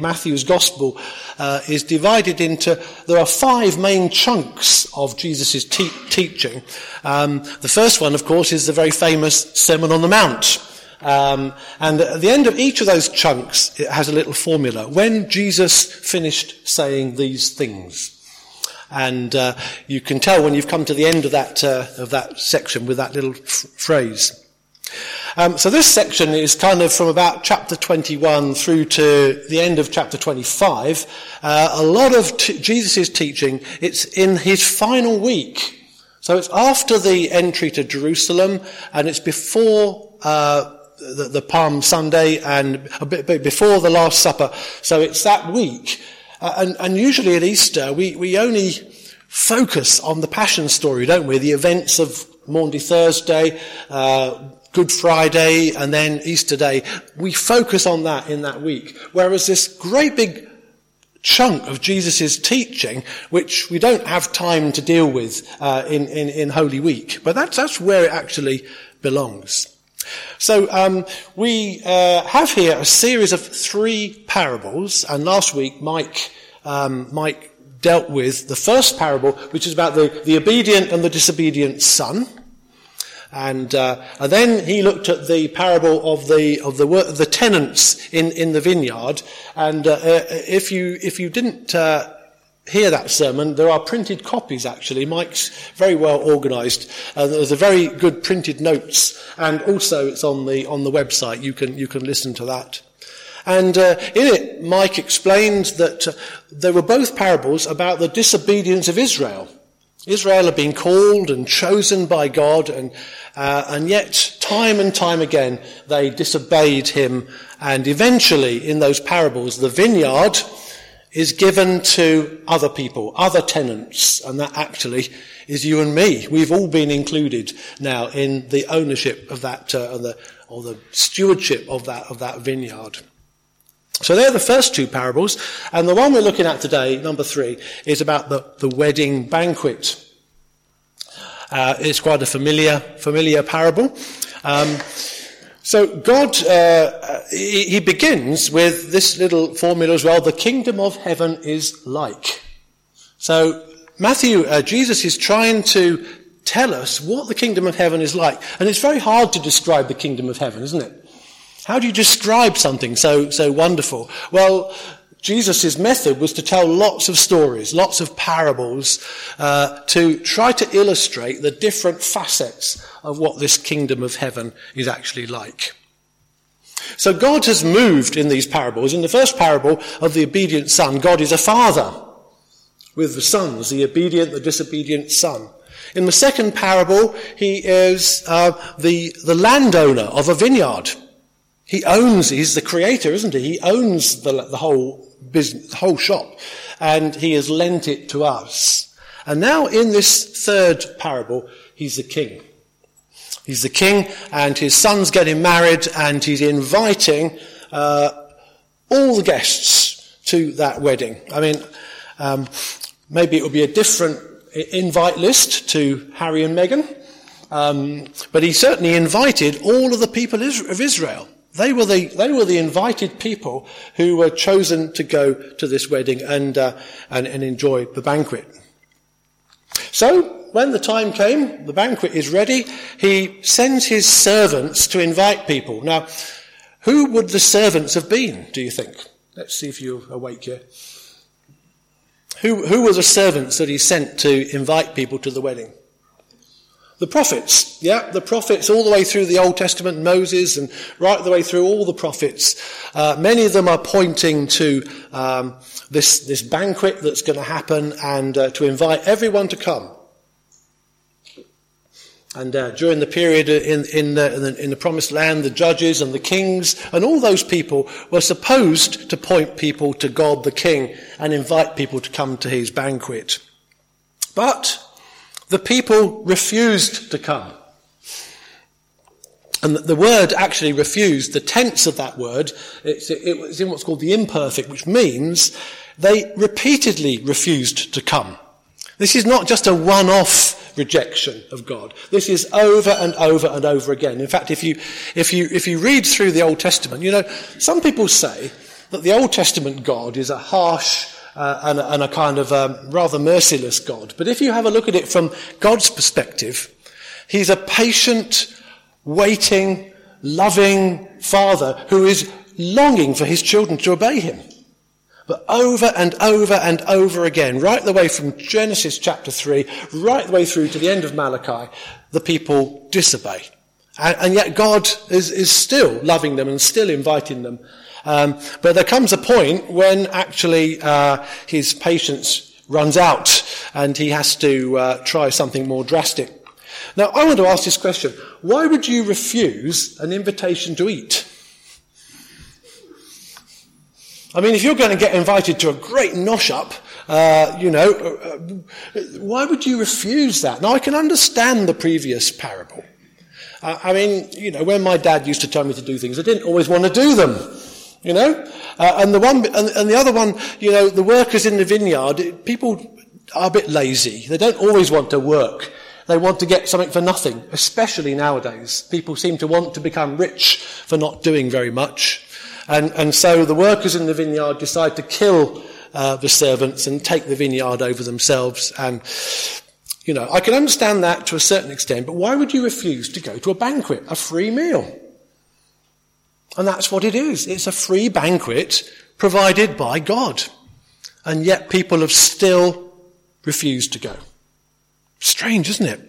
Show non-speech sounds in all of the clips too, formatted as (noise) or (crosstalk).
Matthew's Gospel uh, is divided into, there are five main chunks of Jesus' te- teaching. Um, the first one, of course, is the very famous Sermon on the Mount. Um, and at the end of each of those chunks, it has a little formula. When Jesus finished saying these things. And uh, you can tell when you've come to the end of that, uh, of that section with that little f- phrase. Um, so this section is kind of from about chapter 21 through to the end of chapter 25. Uh, a lot of t- Jesus' teaching, it's in his final week. So it's after the entry to Jerusalem and it's before uh, the, the, Palm Sunday and a bit, bit, before the Last Supper. So it's that week. Uh, and, and usually at Easter, we, we only focus on the Passion story, don't we? The events of Maundy Thursday, uh, Good Friday and then Easter Day. We focus on that in that week. Whereas this great big chunk of Jesus' teaching, which we don't have time to deal with uh, in, in, in, Holy Week. But that's, that's where it actually belongs. So um, we uh, have here a series of three parables, and last week Mike, um, Mike dealt with the first parable, which is about the, the obedient and the disobedient son. And, uh, and then he looked at the parable of the of the the tenants in, in the vineyard. And uh, uh, if you if you didn't uh, hear that sermon, there are printed copies. Actually, Mike's very well organised. Uh, there's a very good printed notes, and also it's on the on the website. You can you can listen to that. And uh, in it, Mike explained that uh, there were both parables about the disobedience of Israel. Israel had been called and chosen by God, and, uh, and yet, time and time again, they disobeyed him. And eventually, in those parables, the vineyard is given to other people, other tenants, and that actually is you and me. We've all been included now in the ownership of that, uh, or, the, or the stewardship of that, of that vineyard. So they're the first two parables, and the one we're looking at today, number three, is about the, the wedding banquet. Uh, it's quite a familiar, familiar parable. Um, so God, uh, he, he begins with this little formula as well, the kingdom of heaven is like. So Matthew, uh, Jesus is trying to tell us what the kingdom of heaven is like. And it's very hard to describe the kingdom of heaven, isn't it? How do you describe something so, so wonderful? Well, Jesus' method was to tell lots of stories, lots of parables, uh, to try to illustrate the different facets of what this kingdom of heaven is actually like. So God has moved in these parables. In the first parable of the obedient son, God is a father with the sons, the obedient, the disobedient son. In the second parable, he is uh, the, the landowner of a vineyard. He owns, he's the creator, isn't he? He owns the, the whole business, the whole shop, and he has lent it to us. And now in this third parable, he's the king. He's the king, and his son's getting married, and he's inviting uh, all the guests to that wedding. I mean, um, maybe it would be a different invite list to Harry and Meghan, um, but he certainly invited all of the people of Israel. They were the, they were the invited people who were chosen to go to this wedding and, uh, and, and enjoy the banquet. So, when the time came, the banquet is ready, he sends his servants to invite people. Now, who would the servants have been, do you think? Let's see if you're awake here. Who, who were the servants that he sent to invite people to the wedding? The prophets, yeah, the prophets all the way through the Old Testament, Moses, and right the way through all the prophets. Uh, many of them are pointing to um, this this banquet that's going to happen, and uh, to invite everyone to come. And uh, during the period in, in, the, in, the, in the promised land, the judges and the kings and all those people were supposed to point people to God the King and invite people to come to his banquet. But the people refused to come. And the word actually refused, the tense of that word, it was in what's called the imperfect, which means they repeatedly refused to come. This is not just a one-off rejection of God. This is over and over and over again. In fact, if you, if you, if you read through the Old Testament, you know, some people say that the Old Testament God is a harsh uh, and, and, a kind of um, rather merciless God. But if you have a look at it from God's perspective, He's a patient, waiting, loving Father who is longing for His children to obey Him. But over and over and over again, right the way from Genesis chapter 3, right the way through to the end of Malachi, the people disobey. And, and yet God is, is still loving them and still inviting them. Um, but there comes a point when actually uh, his patience runs out and he has to uh, try something more drastic. Now, I want to ask this question. Why would you refuse an invitation to eat? I mean, if you're going to get invited to a great nosh up, uh, you know, uh, uh, why would you refuse that? Now, I can understand the previous parable. Uh, I mean, you know, when my dad used to tell me to do things, I didn't always want to do them. You know, uh, and the one and, and the other one, you know, the workers in the vineyard, people are a bit lazy. They don't always want to work. They want to get something for nothing, especially nowadays. People seem to want to become rich for not doing very much. And, and so the workers in the vineyard decide to kill uh, the servants and take the vineyard over themselves. And, you know, I can understand that to a certain extent, but why would you refuse to go to a banquet, a free meal? And that's what it is. It's a free banquet provided by God. And yet people have still refused to go. Strange, isn't it?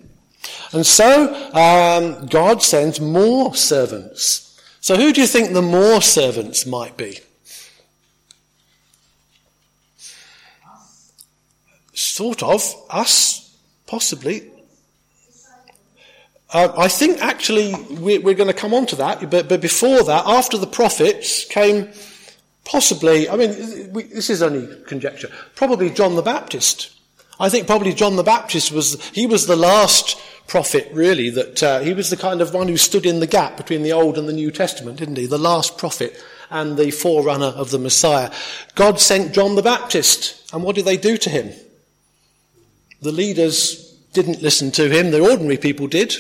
And so um, God sends more servants so who do you think the more servants might be? Sort of. Us, possibly. Uh, I think actually we're, we're, going to come on to that, but, but, before that, after the prophets came possibly, I mean, we, this is only conjecture, probably John the Baptist. I think probably John the Baptist was, he was the last prophet, really, that uh, he was the kind of one who stood in the gap between the Old and the New Testament, didn't he? The last prophet and the forerunner of the Messiah. God sent John the Baptist, and what did they do to him? The leaders didn't listen to him, the ordinary people did.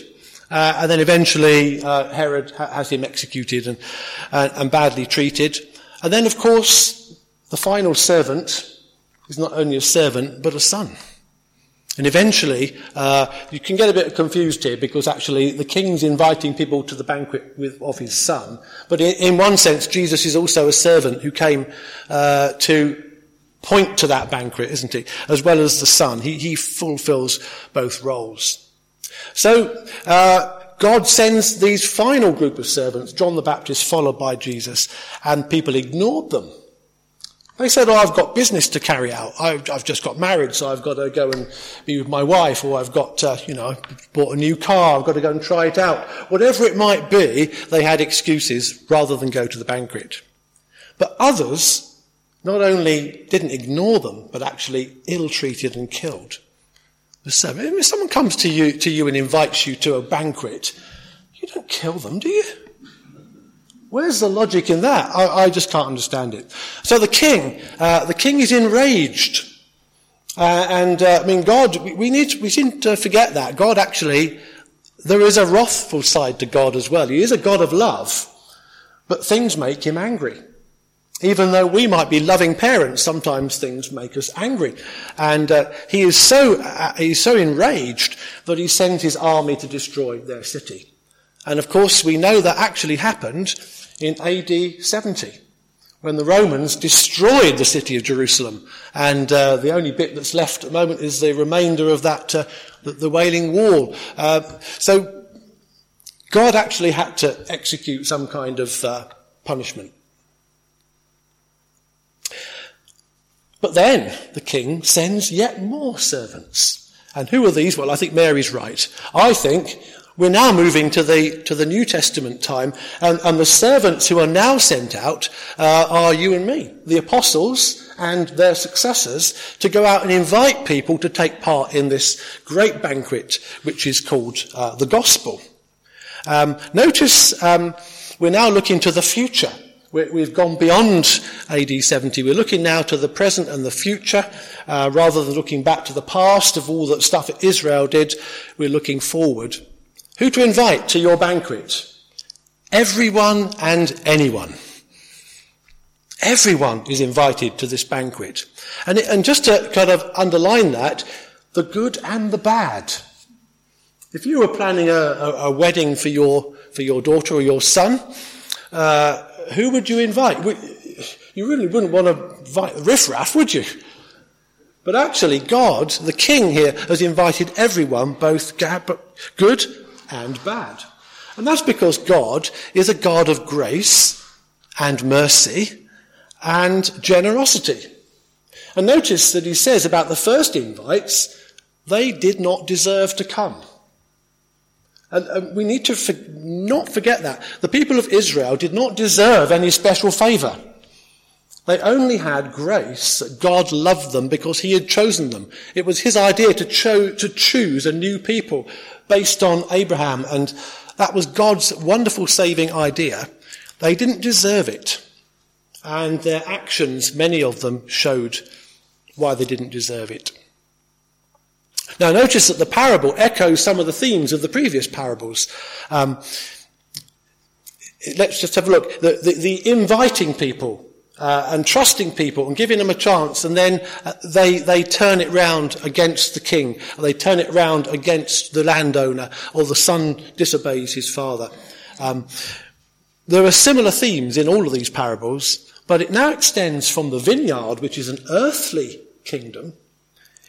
Uh, and then eventually uh, Herod ha- has him executed and, uh, and badly treated. And then, of course, the final servant is not only a servant, but a son. And eventually, uh, you can get a bit confused here because actually the king's inviting people to the banquet with, of his son. But in, in, one sense, Jesus is also a servant who came uh, to point to that banquet, isn't he? As well as the son. He, he fulfills both roles. So, uh, God sends these final group of servants, John the Baptist followed by Jesus, and people ignored them. They said, oh, I've got business to carry out. I've, I've, just got married, so I've got to go and be with my wife, or I've got, uh, you know, bought a new car, I've got to go and try it out. Whatever it might be, they had excuses rather than go to the banquet. But others not only didn't ignore them, but actually ill-treated and killed the. If someone comes to you, to you and invites you to a banquet, you don't kill them, do you? Where's the logic in that? I, I just can't understand it. So the king, uh, the king is enraged. Uh, and uh, I mean, God, we, we need, we seem to forget that. God actually, there is a wrathful side to God as well. He is a God of love, but things make him angry. Even though we might be loving parents, sometimes things make us angry. And uh, he is so, uh, he's so enraged that he sends his army to destroy their city. And of course, we know that actually happened in AD 70 when the Romans destroyed the city of Jerusalem. And uh, the only bit that's left at the moment is the remainder of that, uh, the, the, Wailing Wall. Uh, so God actually had to execute some kind of uh, punishment. But then the king sends yet more servants. And who are these? Well, I think Mary's right. I think we're now moving to the, to the New Testament time, and, and the servants who are now sent out uh, are you and me, the apostles and their successors, to go out and invite people to take part in this great banquet, which is called uh, the gospel. Um, notice um, we're now looking to the future. We have gone beyond AD 70. We're looking now to the present and the future, uh, rather than looking back to the past of all that stuff Israel did. We're looking forward. Who to invite to your banquet? Everyone and anyone. Everyone is invited to this banquet. And, it, and just to kind of underline that, the good and the bad. If you were planning a, a, a wedding for your, for your daughter or your son, uh, who would you invite? You really wouldn't want to invite riffraff, would you? But actually, God, the King here, has invited everyone, both good and bad. And that's because God is a God of grace and mercy and generosity. And notice that he says about the first invites, they did not deserve to come. And, we need to for, not forget that. The people of Israel did not deserve any special favour. They only had grace that God loved them because he had chosen them. It was his idea to, cho- to choose a new people based on Abraham, and that was God's wonderful saving idea. They didn't deserve it. And their actions, many of them, showed why they didn't deserve it. Now, notice that the parable echoes some of the themes of the previous parables. Um, let's just have a look. The, the, the inviting people uh, and trusting people and giving them a chance, and then uh, they, they turn it round against the king, they turn it round against the landowner, or the son disobeys his father. Um, there are similar themes in all of these parables, but it now extends from the vineyard, which is an earthly kingdom,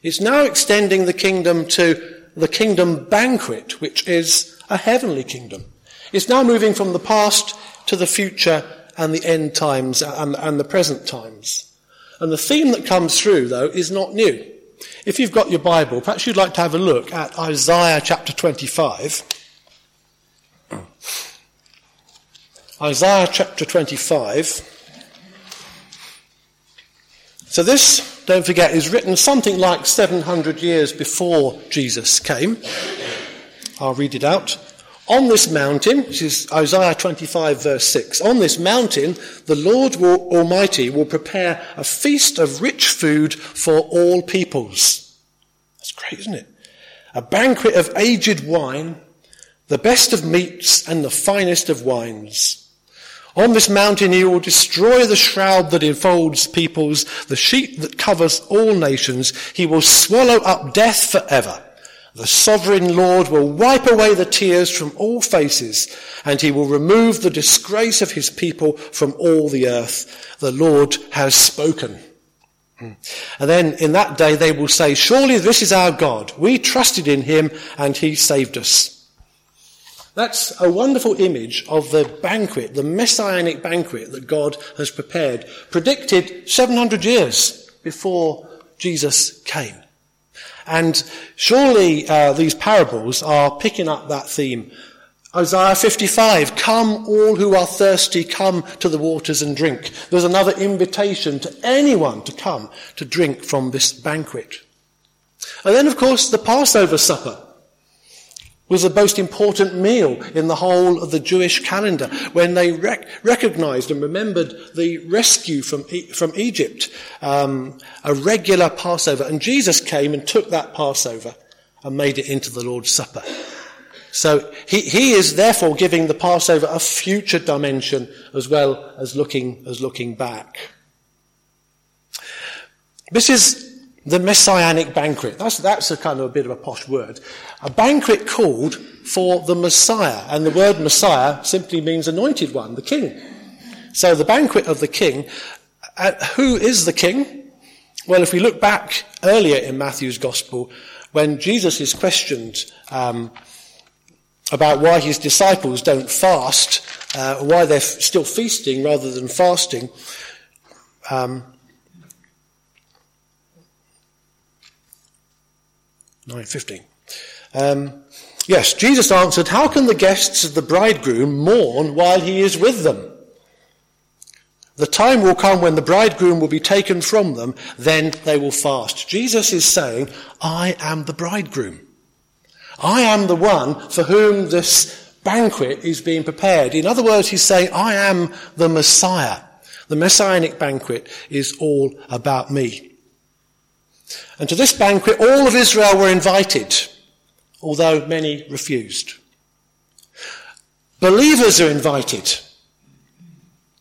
it's now extending the kingdom to the kingdom banquet, which is a heavenly kingdom. It's now moving from the past to the future and the end times and, and the present times. And the theme that comes through, though, is not new. If you've got your Bible, perhaps you'd like to have a look at Isaiah chapter 25. Isaiah chapter 25. So this, don't forget, is written something like 700 years before Jesus came. I'll read it out. On this mountain, which is Isaiah 25 verse 6, on this mountain the Lord Almighty will prepare a feast of rich food for all peoples. That's great, isn't it? A banquet of aged wine, the best of meats and the finest of wines. On this mountain he will destroy the shroud that enfolds peoples, the sheet that covers all nations. He will swallow up death forever. The sovereign Lord will wipe away the tears from all faces, and he will remove the disgrace of his people from all the earth. The Lord has spoken. And then in that day they will say, surely this is our God. We trusted in him and he saved us. That's a wonderful image of the banquet, the messianic banquet that God has prepared, predicted 700 years before Jesus came. And surely uh, these parables are picking up that theme. Isaiah 55, come all who are thirsty, come to the waters and drink. There's another invitation to anyone to come to drink from this banquet. And then of course the Passover supper was the most important meal in the whole of the Jewish calendar when they rec- recognized and remembered the rescue from, e- from Egypt, um, a regular Passover. And Jesus came and took that Passover and made it into the Lord's Supper. So he, he is therefore giving the Passover a future dimension as well as looking, as looking back. This is the messianic banquet. That's, that's a kind of a bit of a posh word. A banquet called for the Messiah. And the word Messiah simply means anointed one, the king. So the banquet of the king. Uh, who is the king? Well, if we look back earlier in Matthew's gospel, when Jesus is questioned um, about why his disciples don't fast, uh, why they're f- still feasting rather than fasting, um, 9.15. Um, yes, Jesus answered, How can the guests of the bridegroom mourn while he is with them? The time will come when the bridegroom will be taken from them, then they will fast. Jesus is saying, I am the bridegroom. I am the one for whom this banquet is being prepared. In other words, he's saying, I am the Messiah. The messianic banquet is all about me. And to this banquet, all of Israel were invited, although many refused. Believers are invited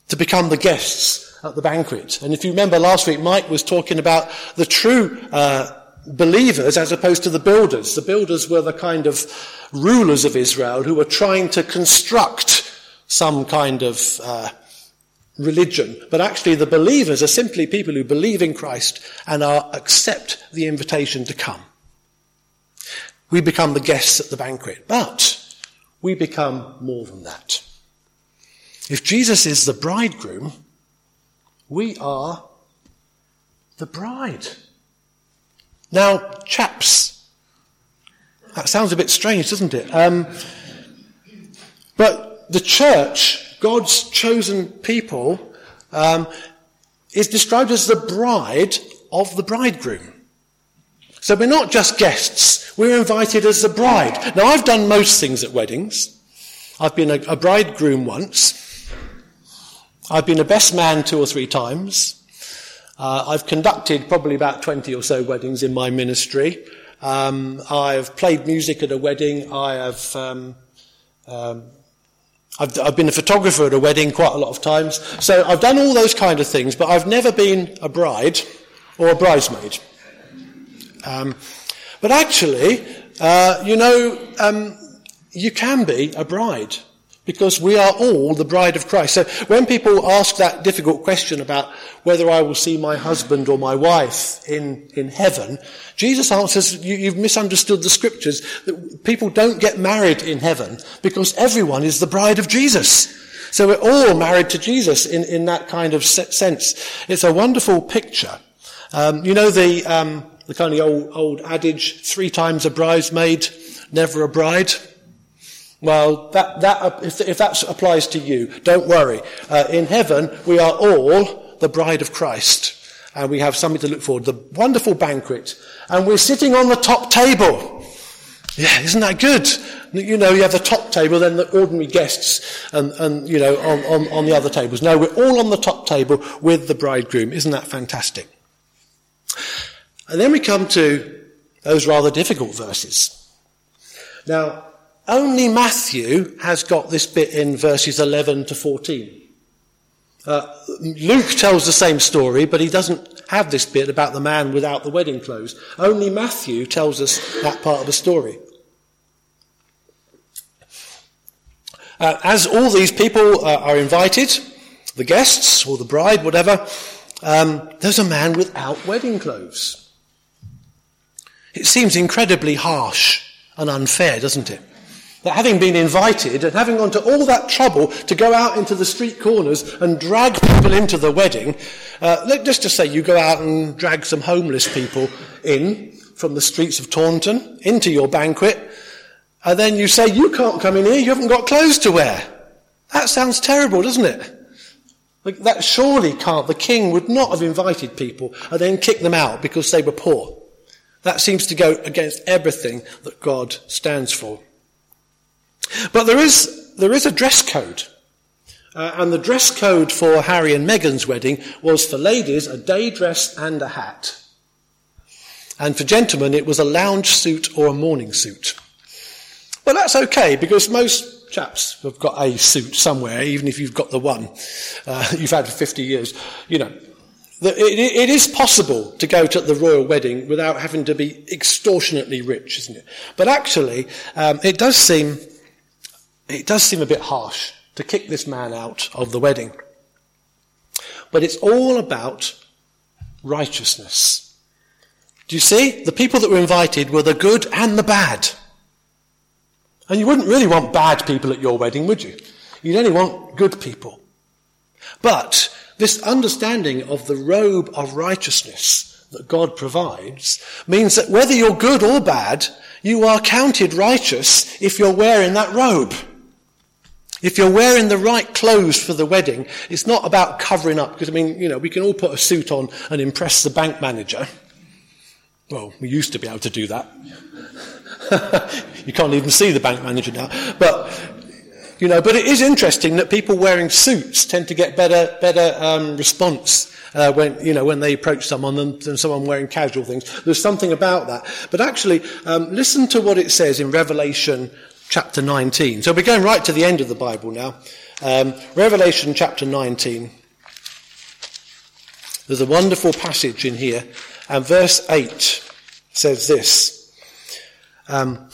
to become the guests at the banquet. And if you remember last week, Mike was talking about the true uh, believers as opposed to the builders. The builders were the kind of rulers of Israel who were trying to construct some kind of uh, religion. But actually, the believers are simply people who believe in Christ and are, accept the invitation to come. We become the guests at the banquet, but we become more than that. If Jesus is the bridegroom, we are the bride. Now, chaps, that sounds a bit strange, doesn't it? Um, but the church, God's chosen people, um, is described as the bride of the bridegroom. So we're not just guests, we're invited as the bride. Now, I've done most things at weddings. I've been a, a bridegroom once. I've been a best man two or three times. Uh, I've conducted probably about 20 or so weddings in my ministry. Um, I've played music at a wedding. I have, um, um, I've, I've, been a photographer at a wedding quite a lot of times. So I've done all those kind of things, but I've never been a bride or a bridesmaid. Um, but actually, uh, you know, um, you can be a bride because we are all the bride of Christ. So when people ask that difficult question about whether I will see my husband or my wife in, in heaven, Jesus answers, you, you've misunderstood the scriptures, that people don't get married in heaven because everyone is the bride of Jesus. So we're all married to Jesus in, in that kind of sense. It's a wonderful picture. Um, you know the, um, the kind of old, old adage, three times a bridesmaid, never a bride? Well, that, that, if, if that applies to you, don't worry. Uh, in heaven, we are all the bride of Christ. And we have something to look forward to. The wonderful banquet. And we're sitting on the top table. Yeah, isn't that good? You know, you have the top table, then the ordinary guests, and, and you know, on, on, on the other tables. No, we're all on the top table with the bridegroom. Isn't that fantastic? And then we come to those rather difficult verses. Now, only Matthew has got this bit in verses 11 to 14. Uh, Luke tells the same story, but he doesn't have this bit about the man without the wedding clothes. Only Matthew tells us that part of the story. Uh, as all these people uh, are invited, the guests or the bride, whatever, um, there's a man without wedding clothes. It seems incredibly harsh and unfair, doesn't it? That having been invited and having gone to all that trouble to go out into the street corners and drag people into the wedding, uh, just say you go out and drag some homeless people in from the streets of Taunton into your banquet, and then you say, you can't come in here, you haven't got clothes to wear. That sounds terrible, doesn't it? Like, that surely can't, the king would not have invited people and then kicked them out because they were poor. That seems to go against everything that God stands for. But there is, there is a dress code. Uh, and the dress code for Harry and Meghan's wedding was for ladies a day dress and a hat. And for gentlemen it was a lounge suit or a morning suit. Well, that's okay because most chaps have got a suit somewhere, even if you've got the one uh, (laughs) you've had for 50 years. You know, it, it is possible to go to the royal wedding without having to be extortionately rich, isn't it? But actually, um, it does seem it does seem a bit harsh to kick this man out of the wedding. But it's all about righteousness. Do you see? The people that were invited were the good and the bad. And you wouldn't really want bad people at your wedding, would you? You'd only want good people. But this understanding of the robe of righteousness that God provides means that whether you're good or bad, you are counted righteous if you're wearing that robe. If you're wearing the right clothes for the wedding, it's not about covering up, because I mean, you know, we can all put a suit on and impress the bank manager. Well, we used to be able to do that. (laughs) you can't even see the bank manager now. But, you know, but it is interesting that people wearing suits tend to get better, better um, response uh, when you know when they approach someone than, than, someone wearing casual things. There's something about that. But actually, um, listen to what it says in Revelation chapter 19. So we're going right to the end of the Bible now. Um, Revelation chapter 19. There's a wonderful passage in here, and verse 8 says this. Um,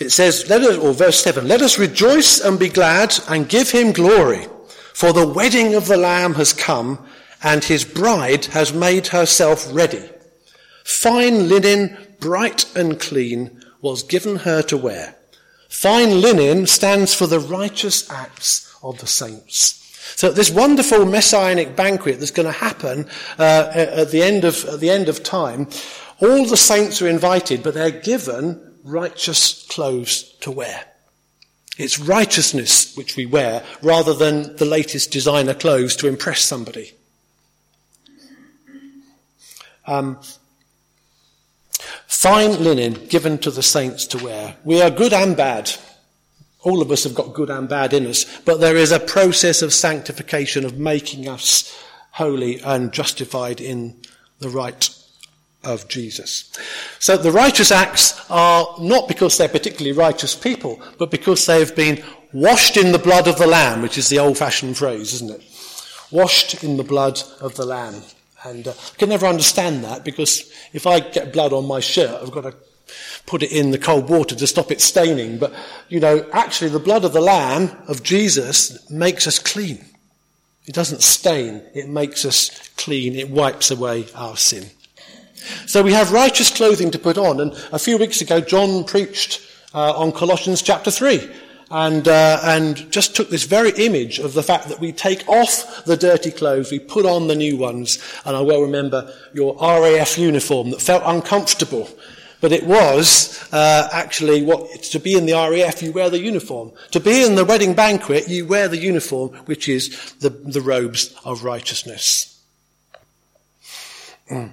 it says, let us, or verse 7, let us rejoice and be glad and give him glory, for the wedding of the Lamb has come, and his bride has made herself ready. Fine linen, bright and clean, was given her to wear. Fine linen stands for the righteous acts of the saints. So this wonderful messianic banquet that's going to happen uh, at the end of at the end of time, all the saints are invited, but they're given righteous clothes to wear. It's righteousness which we wear rather than the latest designer clothes to impress somebody. Um, fine linen given to the saints to wear. We are good and bad. All of us have got good and bad in us, but there is a process of sanctification, of making us holy and justified in the right of Jesus. So the righteous acts are not because they're particularly righteous people, but because they've been washed in the blood of the Lamb, which is the old fashioned phrase, isn't it? Washed in the blood of the Lamb. And uh, I can never understand that because if I get blood on my shirt, I've got to put it in the cold water to stop it staining. But, you know, actually the blood of the Lamb, of Jesus, makes us clean. It doesn't stain. It makes us clean. It wipes away our sin. So we have righteous clothing to put on. And a few weeks ago, John preached uh, on Colossians chapter 3 and, uh, and just took this very image of the fact that we take off the dirty clothes, we put on the new ones. And I well remember your RAF uniform that felt uncomfortable. But it was uh, actually what to be in the RAF, you wear the uniform. To be in the wedding banquet, you wear the uniform, which is the, the robes of righteousness. Mm.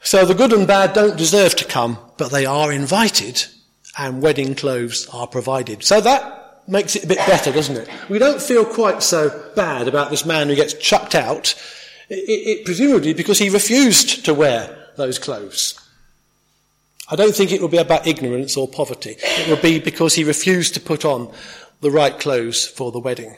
So the good and bad don't deserve to come, but they are invited, and wedding clothes are provided. So that makes it a bit better, doesn't it? We don't feel quite so bad about this man who gets chucked out, it, it, presumably because he refused to wear those clothes. I don't think it will be about ignorance or poverty. It will be because he refused to put on the right clothes for the wedding.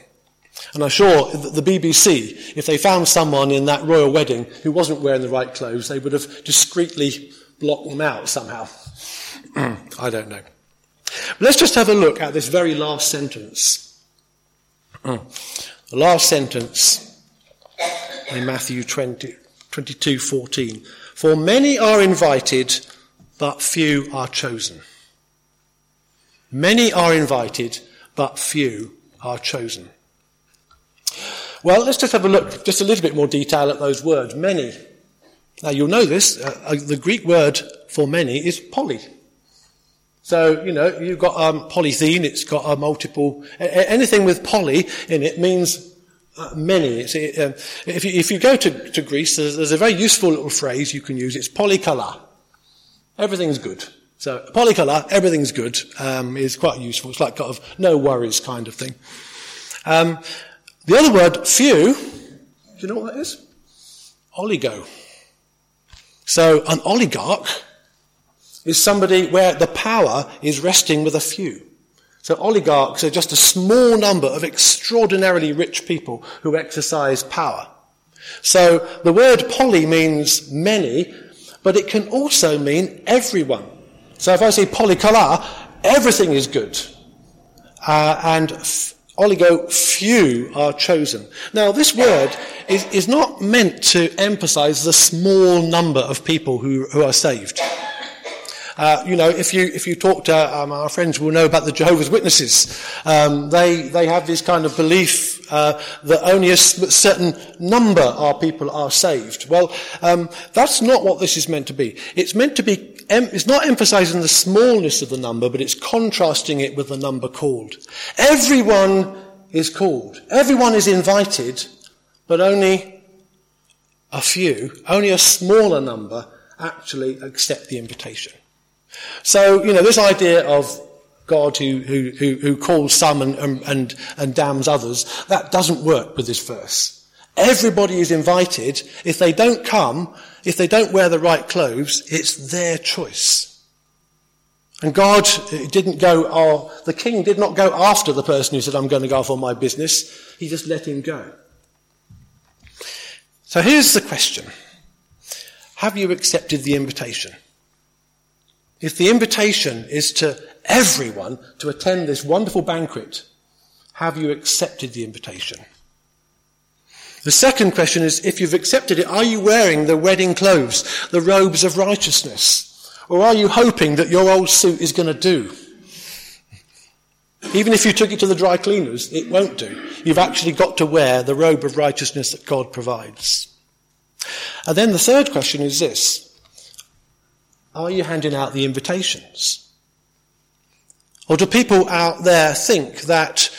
And I'm sure the BBC, if they found someone in that royal wedding who wasn't wearing the right clothes, they would have discreetly blocked them out somehow. (clears throat) I don't know. Let's just have a look at this very last sentence. (clears throat) the last sentence in Matthew 20, 22, 14. For many are invited, but few are chosen. Many are invited, but few are chosen. Well, let's just have a look, just a little bit more detail at those words. Many. Now, you'll know this. Uh, uh, the Greek word for many is poly. So, you know, you've got um, polythene, it's got a multiple, anything with poly in it means uh, many. Uh, if, you, if, you, go to, to Greece, there's, there's, a very useful little phrase you can use. It's polycolor. Everything's good. So, polycolor, everything's good, um, is quite useful. It's like kind of no worries kind of thing. Um, the other word, few, do you know what that is? Oligo. So an oligarch is somebody where the power is resting with a few. So oligarchs are just a small number of extraordinarily rich people who exercise power. So the word poly means many, but it can also mean everyone. So if I say polycolor, everything is good. Uh, and f- oligo, few are chosen. Now, this word is, is not meant to emphasize the small number of people who, who are saved. Uh, you know, if you if you talk to um, our friends, we'll know about the Jehovah's Witnesses. Um, they they have this kind of belief uh, that only a certain number of people are saved. Well, um, that's not what this is meant to be. It's meant to be. It's not emphasising the smallness of the number, but it's contrasting it with the number called. Everyone is called. Everyone is invited, but only a few, only a smaller number actually accept the invitation. So, you know, this idea of God who, who, who, who calls some and, and, and damns others, that doesn't work with this verse. Everybody is invited. If they don't come, if they don't wear the right clothes, it's their choice. And God eh, didn't go, oh, the king did not go after the person who said, I'm going to go off on my business. He just let him go. So here's the question. Have you accepted the invitation? If the invitation is to everyone to attend this wonderful banquet, have you accepted the invitation? The second question is, if you've accepted it, are you wearing the wedding clothes, the robes of righteousness? Or are you hoping that your old suit is going to do? Even if you took it to the dry cleaners, it won't do. You've actually got to wear the robe of righteousness that God provides. And then the third question is this. Are you handing out the invitations? Or do people out there think that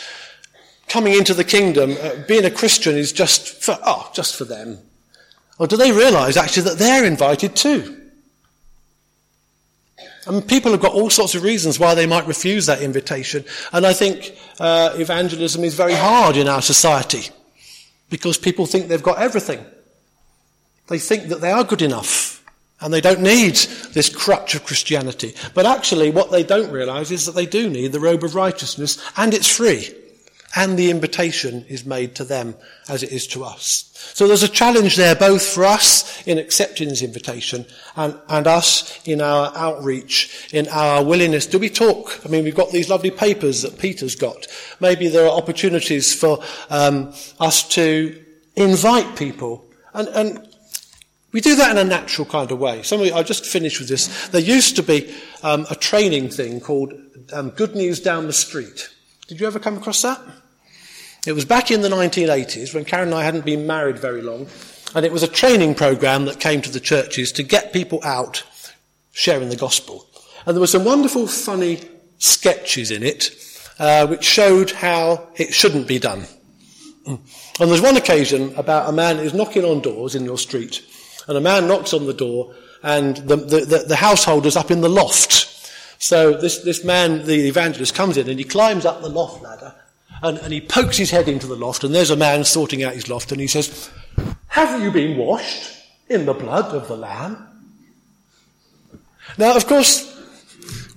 coming into the kingdom, uh, being a Christian is just for, oh, just for them? Or do they realize actually that they're invited too? Mean, people have got all sorts of reasons why they might refuse that invitation. And I think uh, evangelism is very hard in our society because people think they've got everything. They think that they are good enough and they don't need this crutch of Christianity. But actually, what they don't realize is that they do need the robe of righteousness and it's free. And the invitation is made to them as it is to us. So there's a challenge there both for us in accepting this invitation and, and us in our outreach, in our willingness. Do we talk? I mean, we've got these lovely papers that Peter's got. Maybe there are opportunities for um, us to invite people. And, and we do that in a natural kind of way. Some I'll just finish with this. There used to be um, a training thing called um, Good News Down the Street. Did you ever come across that? It was back in the 1980s when Karen and I hadn't been married very long, and it was a training program that came to the churches to get people out sharing the gospel. And there were some wonderful, funny sketches in it, uh, which showed how it shouldn't be done. And there's one occasion about a man who's knocking on doors in your street, and a man knocks on the door, and the, the, the, the householder's up in the loft. So this, this man, the evangelist, comes in and he climbs up the loft ladder and, and he pokes his head into the loft, and there's a man sorting out his loft, and he says, Have you been washed in the blood of the Lamb? Now, of course,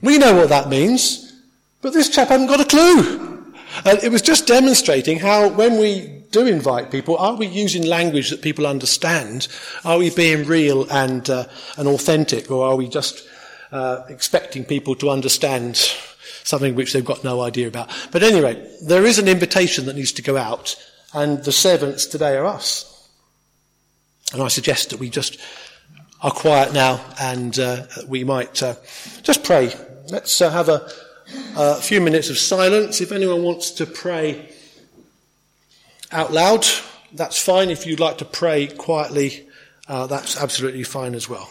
we know what that means, but this chap hadn't got a clue. And it was just demonstrating how, when we do invite people, are we using language that people understand? Are we being real and, uh, and authentic, or are we just uh, expecting people to understand something which they've got no idea about. But anyway, there is an invitation that needs to go out, and the servants today are us. And I suggest that we just are quiet now and uh, we might uh, just pray. Let's uh, have a, a few minutes of silence. If anyone wants to pray out loud, that's fine. If you'd like to pray quietly, uh, that's absolutely fine as well.